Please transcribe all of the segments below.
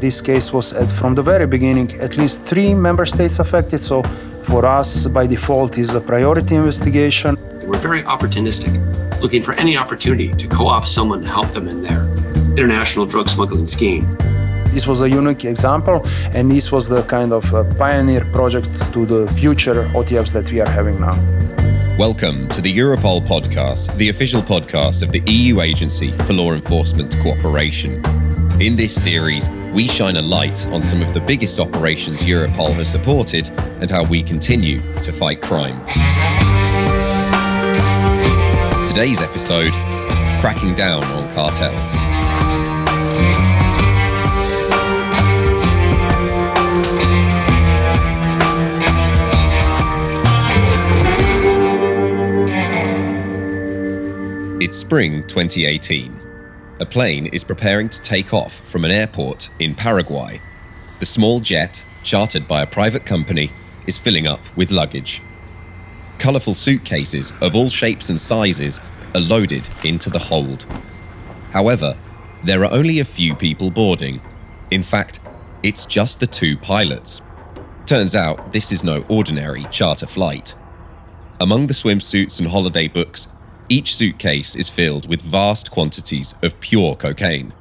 in this case was at, from the very beginning at least three member states affected. So for us, by default, is a priority investigation. We're very opportunistic, looking for any opportunity to co-opt someone to help them in their international drug smuggling scheme. This was a unique example, and this was the kind of uh, pioneer project to the future OTFs that we are having now. Welcome to the Europol podcast, the official podcast of the EU Agency for Law Enforcement Cooperation. In this series, we shine a light on some of the biggest operations Europol has supported and how we continue to fight crime. Today's episode Cracking Down on Cartels. It's spring 2018. A plane is preparing to take off from an airport in Paraguay. The small jet, chartered by a private company, is filling up with luggage. Colourful suitcases of all shapes and sizes are loaded into the hold. However, there are only a few people boarding. In fact, it's just the two pilots. Turns out this is no ordinary charter flight. Among the swimsuits and holiday books each suitcase is filled with vast quantities of pure cocaine.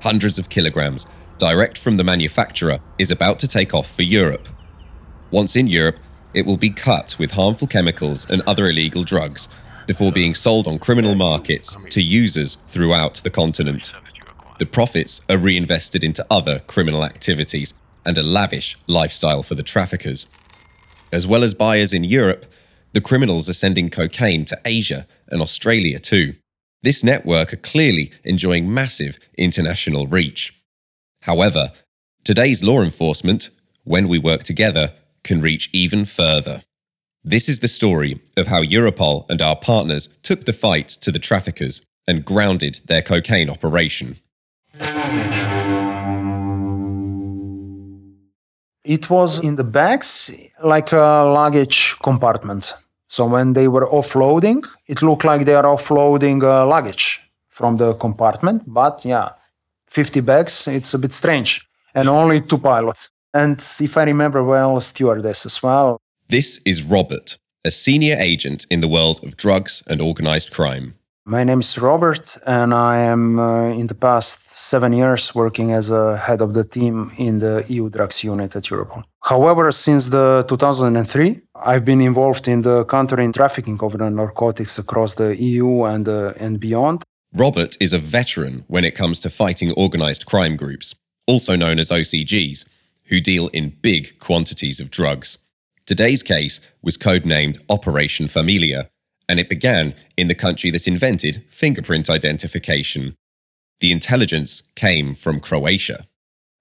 Hundreds of kilograms, direct from the manufacturer, is about to take off for Europe. Once in Europe, it will be cut with harmful chemicals and other illegal drugs before being sold on criminal markets to users throughout the continent. The profits are reinvested into other criminal activities and a lavish lifestyle for the traffickers. As well as buyers in Europe, the criminals are sending cocaine to Asia and Australia too. This network are clearly enjoying massive international reach. However, today's law enforcement, when we work together, can reach even further. This is the story of how Europol and our partners took the fight to the traffickers and grounded their cocaine operation. It was in the bags like a luggage compartment. So when they were offloading, it looked like they are offloading uh, luggage from the compartment. But yeah, 50 bags, it's a bit strange. And only two pilots. And if I remember well, stewardess as well. This is Robert, a senior agent in the world of drugs and organized crime. My name is Robert, and I am uh, in the past seven years working as a head of the team in the EU drugs unit at Europol. However, since the 2003, I've been involved in the countering trafficking of the narcotics across the EU and uh, and beyond. Robert is a veteran when it comes to fighting organized crime groups, also known as OCGs, who deal in big quantities of drugs. Today's case was codenamed Operation Familia and it began in the country that invented fingerprint identification. The intelligence came from Croatia.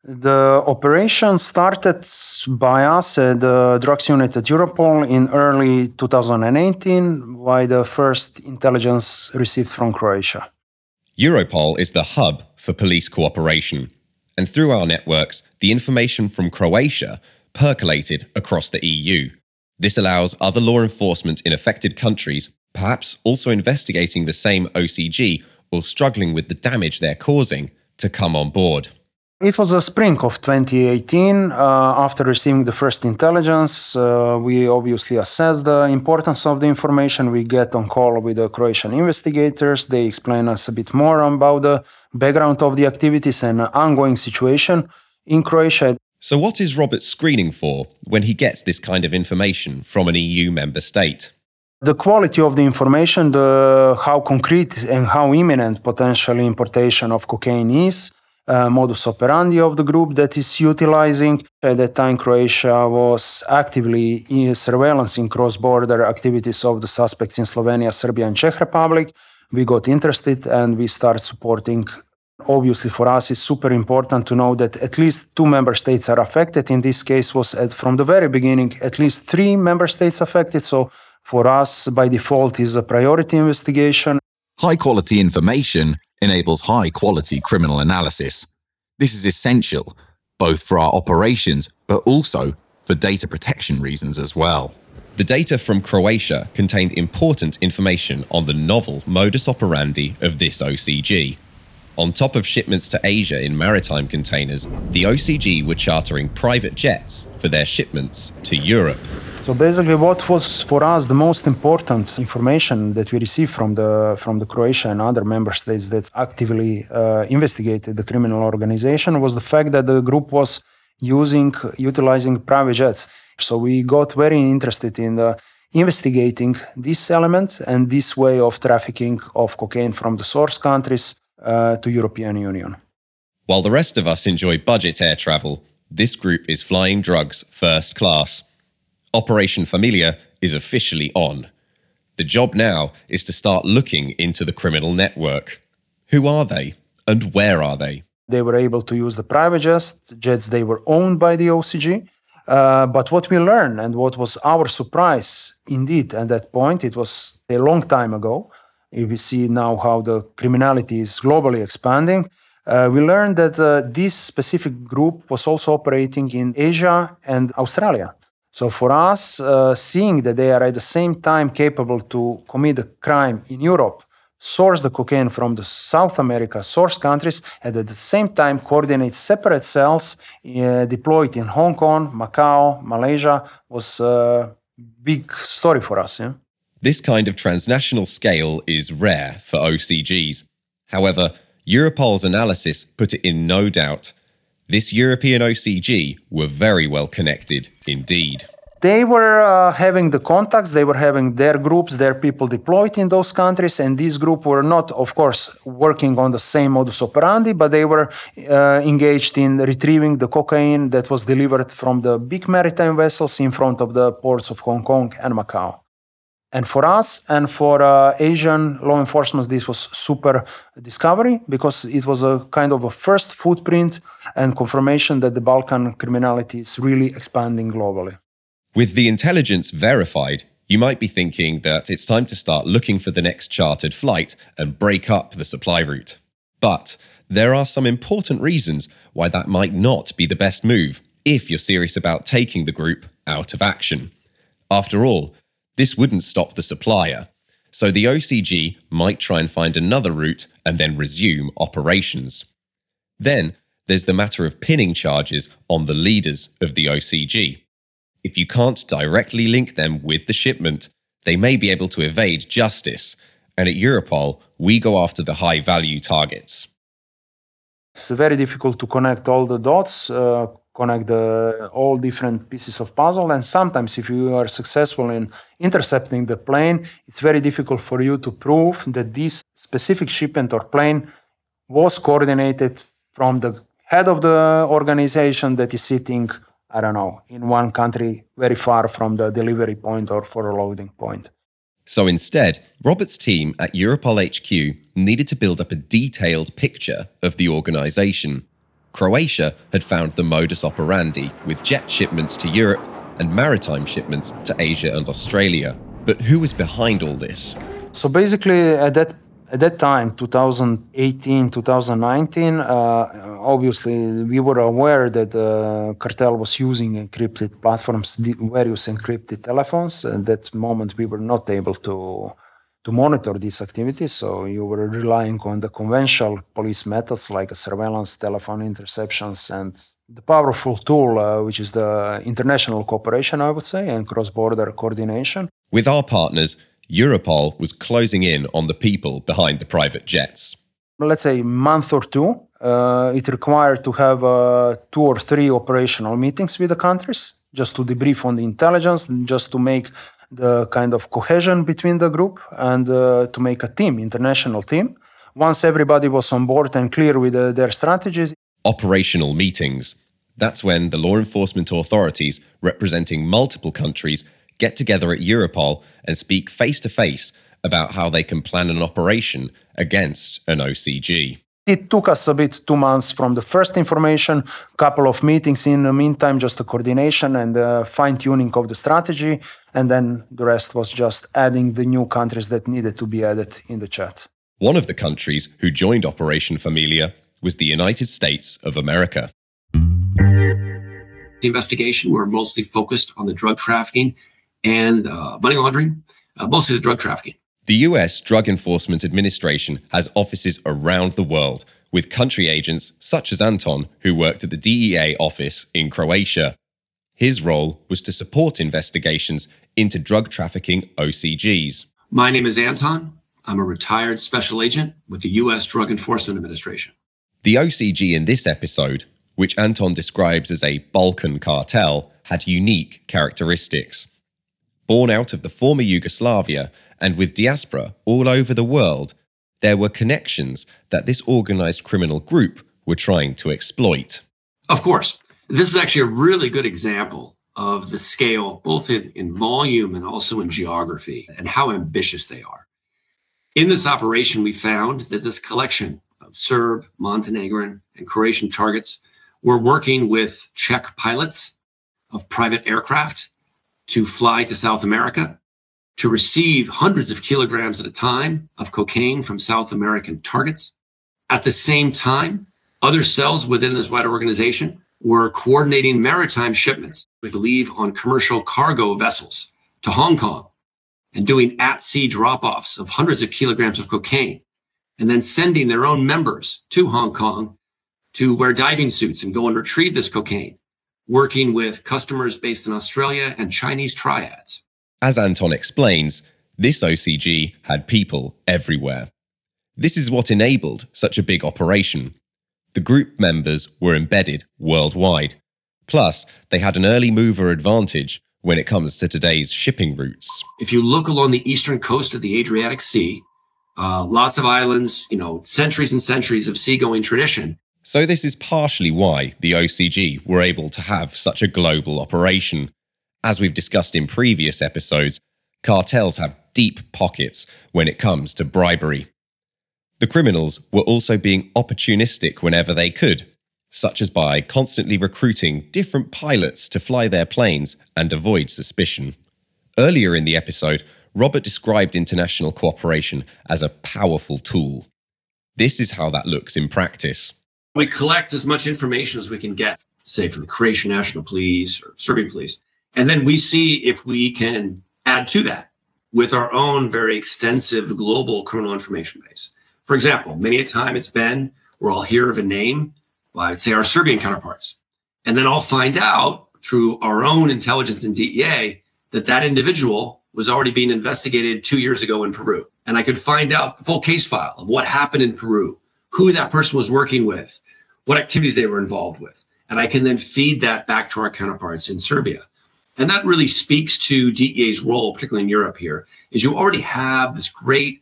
The operation started by us at the drugs unit at Europol in early 2018 by the first intelligence received from Croatia. Europol is the hub for police cooperation, and through our networks, the information from Croatia percolated across the EU. This allows other law enforcement in affected countries, perhaps also investigating the same OCG or struggling with the damage they're causing, to come on board. It was a spring of 2018. Uh, after receiving the first intelligence, uh, we obviously assess the importance of the information. We get on call with the Croatian investigators. They explain us a bit more about the background of the activities and ongoing situation in Croatia. So, what is Robert screening for when he gets this kind of information from an EU member state? The quality of the information, the how concrete and how imminent potential importation of cocaine is, uh, modus operandi of the group that is utilizing. At that time, Croatia was actively in surveillance in cross-border activities of the suspects in Slovenia, Serbia, and Czech Republic. We got interested and we started supporting obviously for us it's super important to know that at least two member states are affected in this case was at, from the very beginning at least three member states affected so for us by default is a priority investigation high quality information enables high quality criminal analysis. This is essential both for our operations but also for data protection reasons as well. The data from Croatia contained important information on the novel modus operandi of this OCG On top of shipments to Asia in maritime containers, the OCG were chartering private jets for their shipments to Europe. So basically, what was for us the most important information that we received from the from the Croatia and other member states that actively uh, investigated the criminal organization was the fact that the group was using utilizing private jets. So we got very interested in the investigating this element and this way of trafficking of cocaine from the source countries uh, to European Union. While the rest of us enjoy budget air travel, this group is flying drugs first class. Operation Familia is officially on. The job now is to start looking into the criminal network. Who are they and where are they? They were able to use the private jets, jets they were owned by the OCG. Uh, but what we learned and what was our surprise, indeed, at that point, it was a long time ago. If we see now how the criminality is globally expanding, uh, we learned that uh, this specific group was also operating in Asia and Australia. So for us, uh, seeing that they are at the same time capable to commit a crime in Europe source the cocaine from the South America source countries, and at the same time coordinate separate cells uh, deployed in Hong Kong, Macau, Malaysia was a big story for us. Yeah? This kind of transnational scale is rare for OCGs. However, Europol's analysis put it in no doubt. This European OCG were very well connected indeed. They were uh, having the contacts they were having their groups their people deployed in those countries and these groups were not of course working on the same modus operandi but they were uh, engaged in retrieving the cocaine that was delivered from the big maritime vessels in front of the ports of hong kong and macau and for us and for uh, asian law enforcement this was super discovery because it was a kind of a first footprint and confirmation that the balkan criminality is really expanding globally with the intelligence verified, you might be thinking that it's time to start looking for the next chartered flight and break up the supply route. But there are some important reasons why that might not be the best move if you're serious about taking the group out of action. After all, this wouldn't stop the supplier, so the OCG might try and find another route and then resume operations. Then there's the matter of pinning charges on the leaders of the OCG. If you can't directly link them with the shipment, they may be able to evade justice. And at Europol, we go after the high value targets. It's very difficult to connect all the dots, uh, connect the, uh, all different pieces of puzzle. And sometimes, if you are successful in intercepting the plane, it's very difficult for you to prove that this specific shipment or plane was coordinated from the head of the organization that is sitting I don't know, in one country very far from the delivery point or for a loading point. So instead, Robert's team at Europol HQ needed to build up a detailed picture of the organization. Croatia had found the modus operandi with jet shipments to Europe and maritime shipments to Asia and Australia. But who was behind all this? So basically, at that at that time 2018 2019 uh, obviously we were aware that the cartel was using encrypted platforms various encrypted telephones at that moment we were not able to to monitor these activities so you were relying on the conventional police methods like surveillance telephone interceptions and the powerful tool uh, which is the international cooperation i would say and cross-border coordination with our partners Europol was closing in on the people behind the private jets. Let's say a month or two. Uh, it required to have uh, two or three operational meetings with the countries just to debrief on the intelligence, just to make the kind of cohesion between the group and uh, to make a team, international team. Once everybody was on board and clear with uh, their strategies. Operational meetings. That's when the law enforcement authorities representing multiple countries get together at Europol and speak face to face about how they can plan an operation against an OCG. It took us a bit two months from the first information, couple of meetings in the meantime, just a coordination and fine tuning of the strategy, and then the rest was just adding the new countries that needed to be added in the chat. One of the countries who joined Operation Familia was the United States of America. The investigation were mostly focused on the drug trafficking and uh, money laundering, uh, mostly the drug trafficking. The US Drug Enforcement Administration has offices around the world with country agents such as Anton, who worked at the DEA office in Croatia. His role was to support investigations into drug trafficking OCGs. My name is Anton. I'm a retired special agent with the U.S. Drug Enforcement Administration. The OCG in this episode, which Anton describes as a Balkan cartel, had unique characteristics. Born out of the former Yugoslavia and with diaspora all over the world, there were connections that this organized criminal group were trying to exploit. Of course, this is actually a really good example of the scale, both in, in volume and also in geography, and how ambitious they are. In this operation, we found that this collection of Serb, Montenegrin, and Croatian targets were working with Czech pilots of private aircraft to fly to South America to receive hundreds of kilograms at a time of cocaine from South American targets. At the same time, other cells within this wider organization were coordinating maritime shipments, we believe, on commercial cargo vessels to Hong Kong and doing at sea drop offs of hundreds of kilograms of cocaine and then sending their own members to Hong Kong to wear diving suits and go and retrieve this cocaine, working with customers based in Australia and Chinese triads. As Anton explains, this OCG had people everywhere. This is what enabled such a big operation. The group members were embedded worldwide. Plus, they had an early mover advantage when it comes to today's shipping routes. If you look along the eastern coast of the Adriatic Sea, uh, lots of islands, you know, centuries and centuries of seagoing tradition. So, this is partially why the OCG were able to have such a global operation. As we've discussed in previous episodes, cartels have deep pockets when it comes to bribery. The criminals were also being opportunistic whenever they could, such as by constantly recruiting different pilots to fly their planes and avoid suspicion. Earlier in the episode, Robert described international cooperation as a powerful tool. This is how that looks in practice. We collect as much information as we can get, say from the Croatian National Police or Serbian Police, and then we see if we can add to that with our own very extensive global criminal information base. For example, many a time it's been where I'll hear of a name well, I'd say, our Serbian counterparts. And then I'll find out through our own intelligence and DEA that that individual was already being investigated two years ago in Peru. And I could find out the full case file of what happened in Peru, who that person was working with, what activities they were involved with. And I can then feed that back to our counterparts in Serbia. And that really speaks to DEA's role, particularly in Europe here, is you already have this great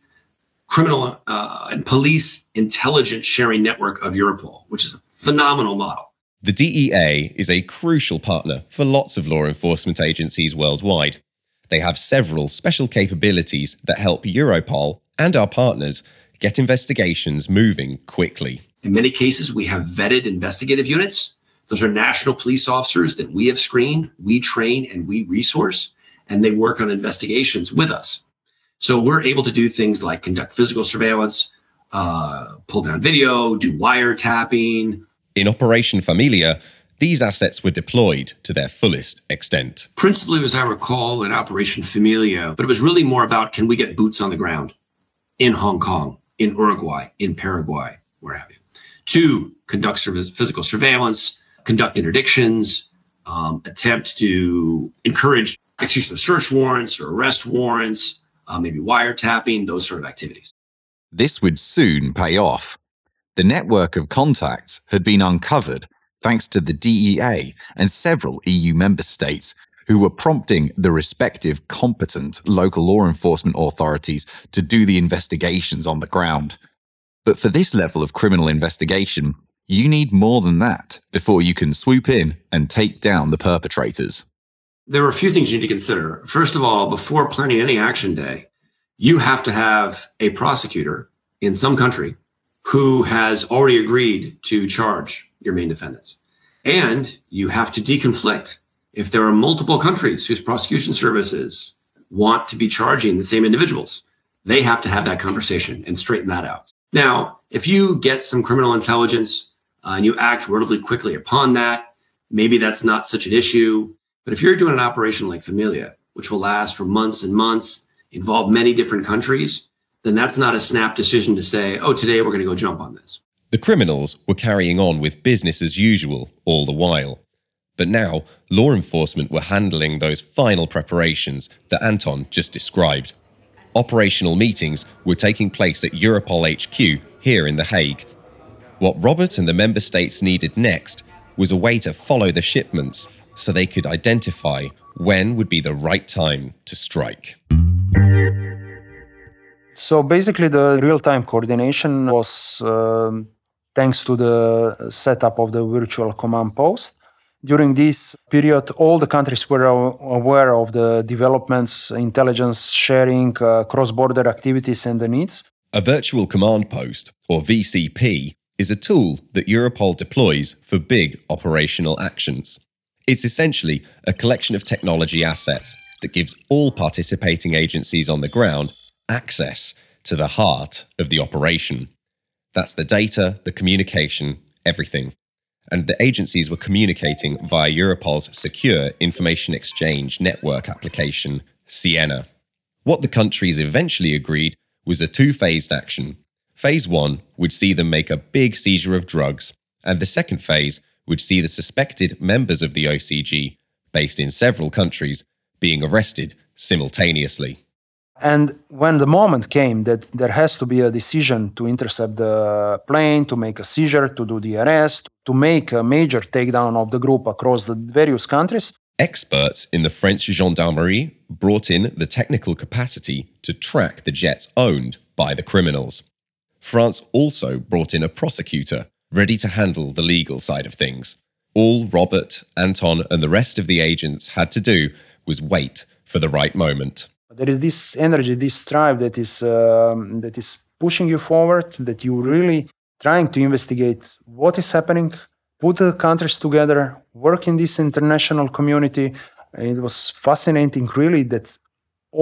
criminal uh, and police intelligence sharing network of Europol, which is a phenomenal model. The DEA is a crucial partner for lots of law enforcement agencies worldwide. They have several special capabilities that help Europol and our partners get investigations moving quickly. In many cases, we have vetted investigative units. Those are national police officers that we have screened, we train, and we resource, and they work on investigations with us. So we're able to do things like conduct physical surveillance, uh, pull down video, do wiretapping. In Operation Familia, these assets were deployed to their fullest extent. Principally, as I recall, in Operation Familia, but it was really more about can we get boots on the ground in Hong Kong, in Uruguay, in Paraguay, where have you. Two, conduct physical surveillance, conduct interdictions, um, attempt to encourage execution of search warrants or arrest warrants, uh, maybe wiretapping, those sort of activities. This would soon pay off. The network of contacts had been uncovered thanks to the DEA and several EU member states who were prompting the respective competent local law enforcement authorities to do the investigations on the ground. But for this level of criminal investigation, you need more than that before you can swoop in and take down the perpetrators. There are a few things you need to consider. First of all, before planning any action day, you have to have a prosecutor in some country who has already agreed to charge your main defendants. And you have to deconflict. If there are multiple countries whose prosecution services want to be charging the same individuals, they have to have that conversation and straighten that out. Now, if you get some criminal intelligence uh, and you act relatively quickly upon that, maybe that's not such an issue. But if you're doing an operation like Familia, which will last for months and months, involve many different countries, then that's not a snap decision to say, oh, today we're going to go jump on this. The criminals were carrying on with business as usual all the while. But now, law enforcement were handling those final preparations that Anton just described. Operational meetings were taking place at Europol HQ here in The Hague. What Robert and the member states needed next was a way to follow the shipments so they could identify when would be the right time to strike. So basically, the real time coordination was uh, thanks to the setup of the virtual command post. During this period, all the countries were aware of the developments, intelligence sharing, uh, cross border activities, and the needs. A virtual command post, or VCP, is a tool that Europol deploys for big operational actions. It's essentially a collection of technology assets that gives all participating agencies on the ground access to the heart of the operation. That's the data, the communication, everything. And the agencies were communicating via Europol's secure information exchange network application, Siena. What the countries eventually agreed was a two phased action. Phase one would see them make a big seizure of drugs, and the second phase would see the suspected members of the OCG, based in several countries, being arrested simultaneously. And when the moment came that there has to be a decision to intercept the plane, to make a seizure, to do the arrest, to make a major takedown of the group across the various countries, experts in the French gendarmerie brought in the technical capacity to track the jets owned by the criminals. France also brought in a prosecutor ready to handle the legal side of things. All Robert, Anton, and the rest of the agents had to do was wait for the right moment. There is this energy, this drive that is um, that is pushing you forward. That you really trying to investigate what is happening, put the countries together, work in this international community. It was fascinating, really, that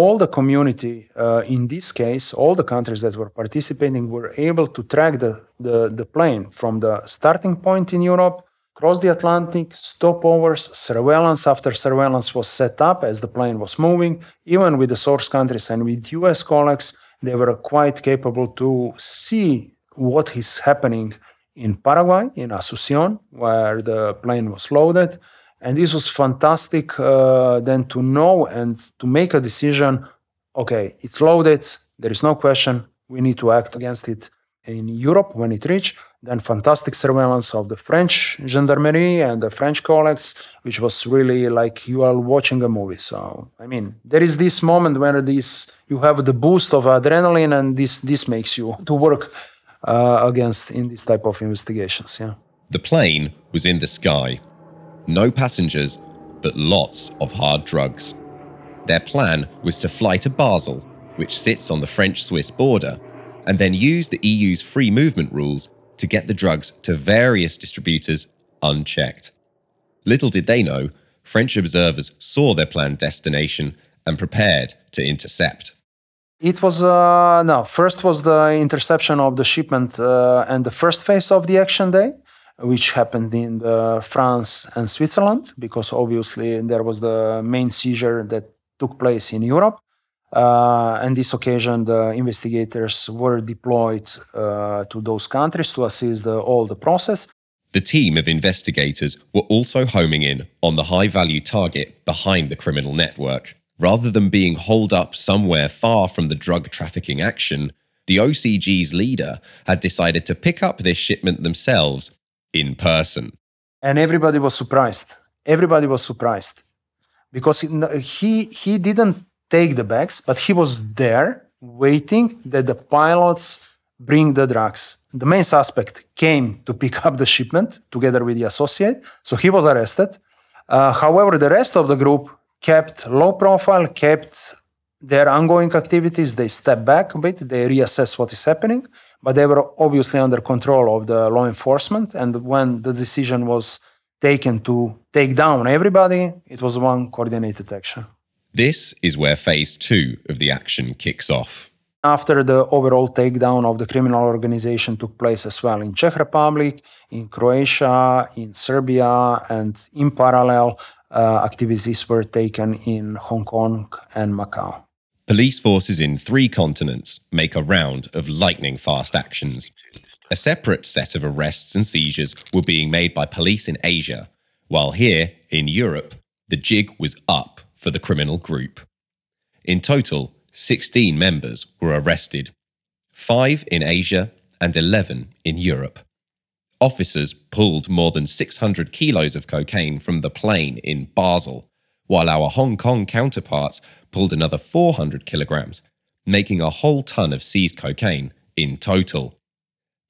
all the community, uh, in this case, all the countries that were participating were able to track the, the, the plane from the starting point in Europe Across the Atlantic, stopovers, surveillance after surveillance was set up as the plane was moving. Even with the source countries and with US colleagues, they were quite capable to see what is happening in Paraguay, in Asunción, where the plane was loaded. And this was fantastic uh, then to know and to make a decision okay, it's loaded, there is no question, we need to act against it in Europe when it reached. Then fantastic surveillance of the French gendarmerie and the French colleagues, which was really like you are watching a movie. So I mean, there is this moment where this you have the boost of adrenaline, and this this makes you to work uh, against in this type of investigations. Yeah. The plane was in the sky, no passengers, but lots of hard drugs. Their plan was to fly to Basel, which sits on the French Swiss border and then use the EU's free movement rules to get the drugs to various distributors unchecked. Little did they know, French observers saw their planned destination and prepared to intercept. It was uh, no. First was the interception of the shipment uh, and the first phase of the action day, which happened in uh, France and Switzerland, because obviously there was the main seizure that took place in Europe. Uh, and this occasion, the investigators were deployed uh, to those countries to assist the, all the process. The team of investigators were also homing in on the high value target behind the criminal network. Rather than being holed up somewhere far from the drug trafficking action, the OCG's leader had decided to pick up this shipment themselves in person. And everybody was surprised. Everybody was surprised because he, he didn't take the bags, but he was there waiting that the pilots bring the drugs. The main suspect came to pick up the shipment together with the associate, so he was arrested. Uh, however, the rest of the group kept low profile, kept their ongoing activities. They stepped back a bit, they reassess what is happening, but they were obviously under control of the law enforcement. And when the decision was taken to take down everybody, it was one coordinated action. This is where phase two of the action kicks off. After the overall takedown of the criminal organization took place as well in Czech Republic, in Croatia, in Serbia, and in parallel, uh, activities were taken in Hong Kong and Macau. Police forces in three continents make a round of lightning fast actions. A separate set of arrests and seizures were being made by police in Asia, while here, in Europe, the jig was up for the criminal group. In total, 16 members were arrested, five in Asia and 11 in Europe. Officers pulled more than 600 kilos of cocaine from the plane in Basel, while our Hong Kong counterparts pulled another 400 kilograms, making a whole ton of seized cocaine in total.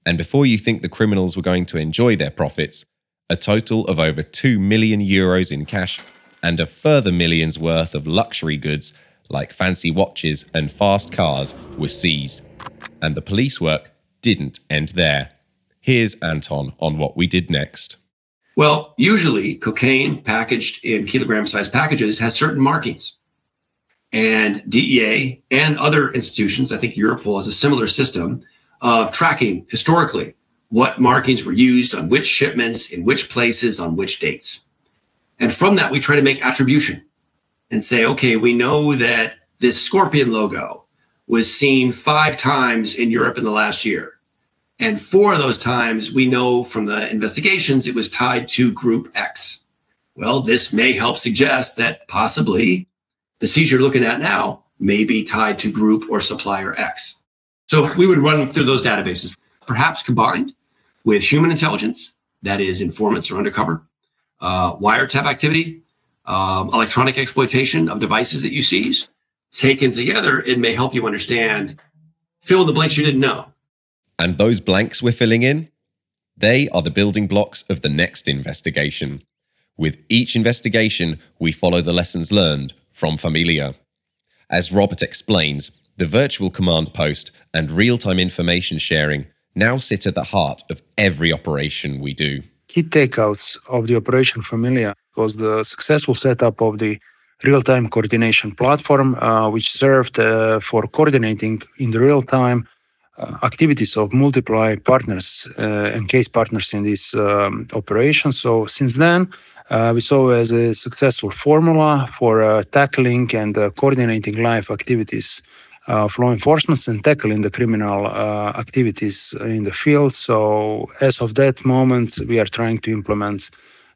And before you think the criminals were going to enjoy their profits, a total of over 2 million euros in cash and a further millions worth of luxury goods like fancy watches and fast cars were seized. And the police work didn't end there. Here's Anton on what we did next. Well, usually cocaine packaged in kilogram sized packages has certain markings. And DEA and other institutions, I think Europol has a similar system, of tracking historically what markings were used on which shipments, in which places, on which dates. And from that, we try to make attribution and say, okay, we know that this scorpion logo was seen five times in Europe in the last year. And four of those times, we know from the investigations, it was tied to group X. Well, this may help suggest that possibly the seizure you're looking at now may be tied to group or supplier X. So we would run through those databases, perhaps combined with human intelligence, that is informants or undercover, uh, wiretap activity, um, electronic exploitation of devices that you seize. Taken together, it may help you understand, fill in the blanks you didn't know. And those blanks we're filling in, they are the building blocks of the next investigation. With each investigation, we follow the lessons learned from Familia. As Robert explains, the virtual command post and real time information sharing now sit at the heart of every operation we do. Key takeouts of the Operation Familia was the successful setup of the real time coordination platform, uh, which served uh, for coordinating in the real time uh, activities of multiple partners uh, and case partners in this um, operation. So, since then, we saw as a successful formula for uh, tackling and coordinating live activities of law enforcement and tackling the criminal uh, activities in the field. So, as of that moment, we are trying to implement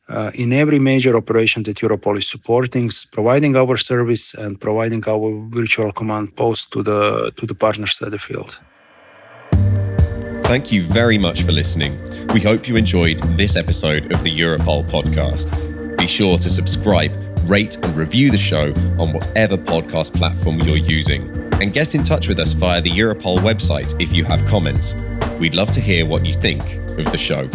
uh, in every major operation that Europol is supporting, providing our service and providing our virtual command post to the to the partners at the field. Thank you very much for listening. We hope you enjoyed this episode of the Europol podcast. Be sure to subscribe, rate, and review the show on whatever podcast platform you're using and get in touch with us via the Europol website if you have comments. We'd love to hear what you think of the show.